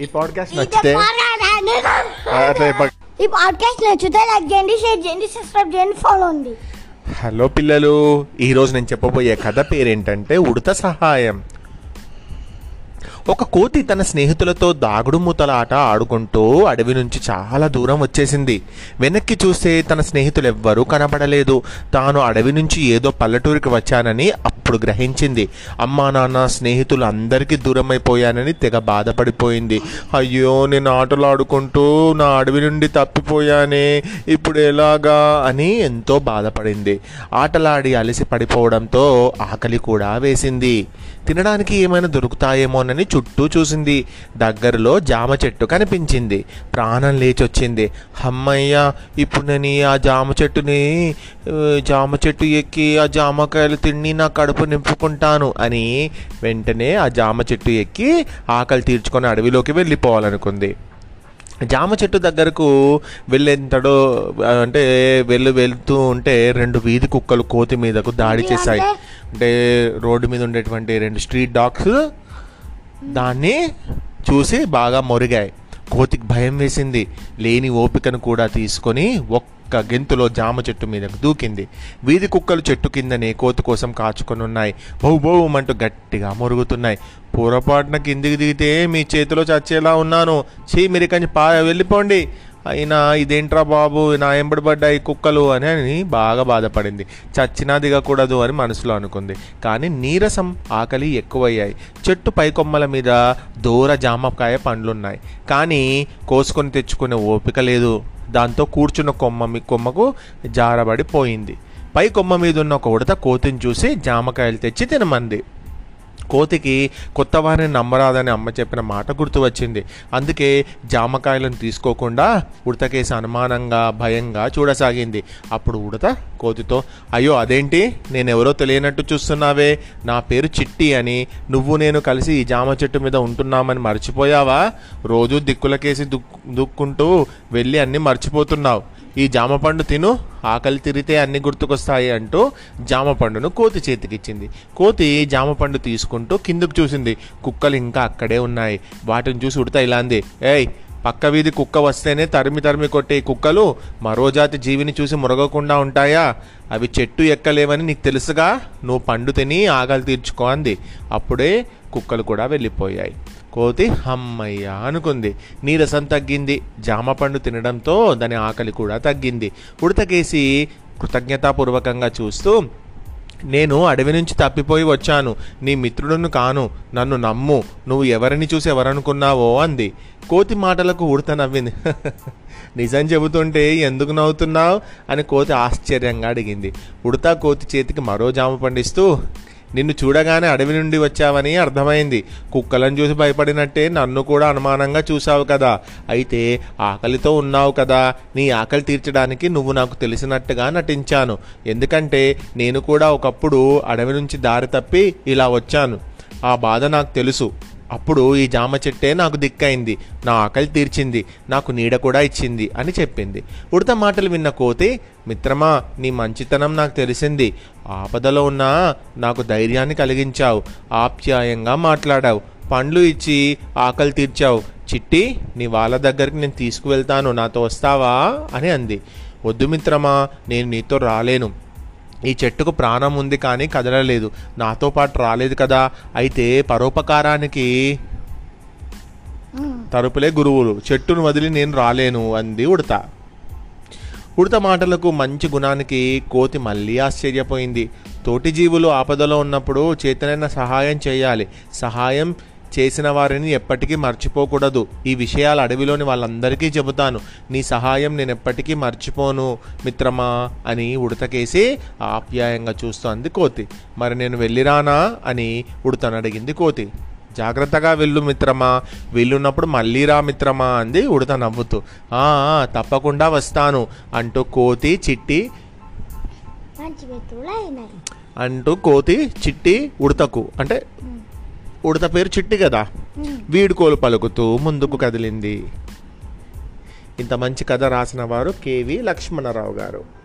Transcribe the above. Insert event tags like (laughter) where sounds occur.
ఈ పాడ్కాస్ట్ నచ్చితే ఈ పాడ్కాస్ట్ నచ్చితే లైక్ చేయండి షేర్ చేయండి సబ్స్క్రైబ్ చేయండి ఫాలో ఉంది. హలో పిల్లలు ఈరోజు నేను చెప్పబోయే కథ పేరేంటంటే ఉడత సహాయం. ఒక కోతి తన స్నేహితులతో దాగుడుమూతలాట ఆట ఆడుకుంటూ అడవి నుంచి చాలా దూరం వచ్చేసింది. వెనక్కి చూస్తే తన స్నేహితులు ఎవ్వరూ కనబడలేదు. తాను అడవి నుంచి ఏదో పల్లెటూరికి వచ్చానని అప్పుడు గ్రహించింది. అమ్మా నాన్న స్నేహితులు అందరికీ దూరం అయిపోయానని తెగ బాధపడిపోయింది. అయ్యో నేను ఆటలు ఆడుకుంటూ నా అడవి నుండి తప్పిపోయానే ఇప్పుడు ఎలాగా అని ఎంతో బాధపడింది. ఆటలాడి అలసి పడిపోవడంతో ఆకలి కూడా వేసింది. తినడానికి ఏమైనా దొరుకుతాయేమోనని చుట్టూ చూసింది. దగ్గరలో జామ చెట్టు కనిపించింది. ప్రాణం లేచొచ్చింది. అమ్మయ్య ఇప్పుడు నేను ఆ జామ చెట్టుని జామ చెట్టు ఎక్కి ఆ జామకాయలు తిని నా కడుపు నింపుకుంటాను అని వెంటనే ఆ జామ చెట్టు ఎక్కి ఆకలి తీర్చుకొని అడవిలోకి వెళ్ళిపోవాలనుకుంది. జామ చెట్టు దగ్గరకు వెళ్ళేంతడో అంటే వెళ్ళి వెళ్తూ ఉంటే రెండు వీధి కుక్కలు కోతి మీదకు దాడి చేశాయి. అంటే రోడ్డు మీద ఉండేటువంటి రెండు స్ట్రీట్ డాగ్స్ దాన్ని చూసి బాగా మొరిగాయి. కోతికి భయం వేసింది. లేని ఓపికను కూడా తీసుకొని ఒక్క గెంతులో జామ చెట్టు మీదకు దూకింది. వీధి కుక్కలు చెట్టు కిందనే కోతి కోసం కాచుకొని ఉన్నాయి బౌ బౌ గట్టిగా మురుగుతున్నాయి. పొరపాటున కిందికి దిగితే మీ చేతిలో చచ్చేలా ఉన్నాను. చీ మీరు కానీ పా వెళ్ళిపోండి. అయినా ఇదేంట్రా బాబు? నా ఎంబడిపడ్డాయి కుక్కలు అని అని బాగా బాధపడింది. చచ్చినా దిగకూడదు అని మనసులో అనుకుంది. కానీ నీరసం ఆకలి ఎక్కువయ్యాయి. చెట్టు పైకొమ్మల మీద దూర జామకాయ పండ్లున్నాయి. కానీ కోసుకొని తెచ్చుకునే ఓపిక లేదు. దాంతో కూర్చున్న కొమ్మ మీ కొమ్మకు జారబడిపోయింది. పై కొమ్మ మీద ఉన్న ఒక ఉడత కోతిని చూసి జామకాయలు తెచ్చి తినమంది. కోతికి కొత్త వారిని నమ్మరాదని అమ్మ చెప్పిన మాట గుర్తు వచ్చింది. అందుకే జామకాయలను తీసుకోకుండా ఉడతకేసి అనుమానంగా భయంగా చూడసాగింది. అప్పుడు ఉడత కోతితో అయ్యో అదేంటి? నేనెవరో తెలియనట్టు చూస్తున్నావే. నా పేరు చిట్టి అని. నువ్వు నేను కలిసి ఈ జామ చెట్టు మీద ఉంటున్నామని మర్చిపోయావా? రోజు దిక్కులకేసి దుక్ దుక్కుంటూ వెళ్ళి అన్నీ మర్చిపోతున్నావు. ఈ జామ పండు తిను ఆకలి తిరితే అన్ని గుర్తుకొస్తాయి అంటూ జామ పండును కోతి చేతికిచ్చింది. కోతి జామ పండు తీసుకుంటూ కిందకు చూసింది. కుక్కలు ఇంకా అక్కడే ఉన్నాయి. వాటిని చూసి ఉడతా ఇలా అంది ఏయ్ పక్క వీధి కుక్క వస్తేనే తరిమి తరిమి కొట్టే కుక్కలు. మరో జాతి జీవిని చూసి మురగకుండా ఉంటాయా? అవి చెట్టు ఎక్కలేవని నీకు తెలుసుగా? నువ్వు పండు తిని ఆకలి తీర్చుకో అంది. అప్పుడే కుక్కలు కూడా వెళ్ళిపోయాయి. కోతి హమ్మయ్యా అనుకుంది. నీరసం తగ్గింది. జామ పండు తినడంతో దాని ఆకలి కూడా తగ్గింది. ఉడతకేసి కృతజ్ఞతాపూర్వకంగా చూస్తూ నేను అడవి నుంచి తప్పిపోయి వచ్చాను. నీ మిత్రుడును కాను. నన్ను నమ్ము. నువ్వు ఎవరిని చూసి ఎవరనుకున్నావో అంది. కోతి మాటలకు ఉడత నవ్వింది. (laughs) నిజం చెబుతుంటే ఎందుకు నవ్వుతున్నావు? అని కోతి ఆశ్చర్యంగా అడిగింది. ఉడత కోతి చేతికి మరో జామ పండిస్తూ నిన్ను చూడగానే అడవి నుండి వచ్చావని అర్థమైంది. కుక్కలను చూసి భయపడినట్టే నన్ను కూడా అనుమానంగా చూశావు కదా. అయితే ఆకలితో ఉన్నావు కదా. నీ ఆకలి తీర్చడానికి నువ్వు నాకు తెలిసినట్టుగా నటించాను. ఎందుకంటే నేను కూడా ఒకప్పుడు అడవి నుంచి దారి తప్పి ఇలా వచ్చాను. ఆ బాధ నాకు తెలుసు. అప్పుడు ఈ జామ చెట్టే నాకు దిక్కైంది నా ఆకలి తీర్చింది నాకు నీడ కూడా ఇచ్చింది అని చెప్పింది. ఉడత మాటలు విన్న కోతి మిత్రమా నీ మంచితనం నాకు తెలిసింది. ఆపదలో ఉన్నా నాకు ధైర్యాన్ని కలిగించావు ఆప్యాయంగా మాట్లాడావు. పండ్లు ఇచ్చి ఆకలి తీర్చావు. చిట్టి నీ వాళ్ళ దగ్గరికి నేను తీసుకువెళ్తాను నాతో వస్తావా? అని అంది. వద్దు మిత్రమా నేను నీతో రాలేను. ఈ చెట్టుకు ప్రాణం ఉంది కానీ కదలలేదు. నాతో పాటు రాలేదు కదా. అయితే పరోపకారానికి తరుపులే గురువులు. చెట్టును వదిలి నేను రాలేను అంది ఉడత. ఉడత మాటలకు మంచి గుణానికి కోతి మళ్ళీ ఆశ్చర్యపోయింది. తోటి జీవులు ఆపదలో ఉన్నప్పుడు చేతనైన సహాయం చేయాలి. సహాయం చేసిన వారిని ఎప్పటికీ మర్చిపోకూడదు. ఈ విషయాలు అడవిలోని వాళ్ళందరికీ చెబుతాను. నీ సహాయం నేను ఎప్పటికీ మర్చిపోను మిత్రమా అని ఉడతకేసి ఆప్యాయంగా చూస్తోంది కోతి. మరి నేను వెళ్ళిరానా అని ఉడతను అడిగింది కోతి. జాగ్రత్తగా వెళ్ళు మిత్రమా. వెళ్ళున్నప్పుడు మళ్ళీ రా మిత్రమా అంది ఉడత నవ్వుతూ. "ఆ, ఆ, తప్పకుండా వస్తాను అంటూ కోతి చిట్టి అంటూ కోతి చిట్టి ఉడతకు. అంటే ఉడత పేరు చిట్టి కదా. వీడుకోలు పలుకుతూ ముందుకు కదిలింది. ఇంత మంచి కథ రాసిన వారు కేవి లక్ష్మణరావు గారు.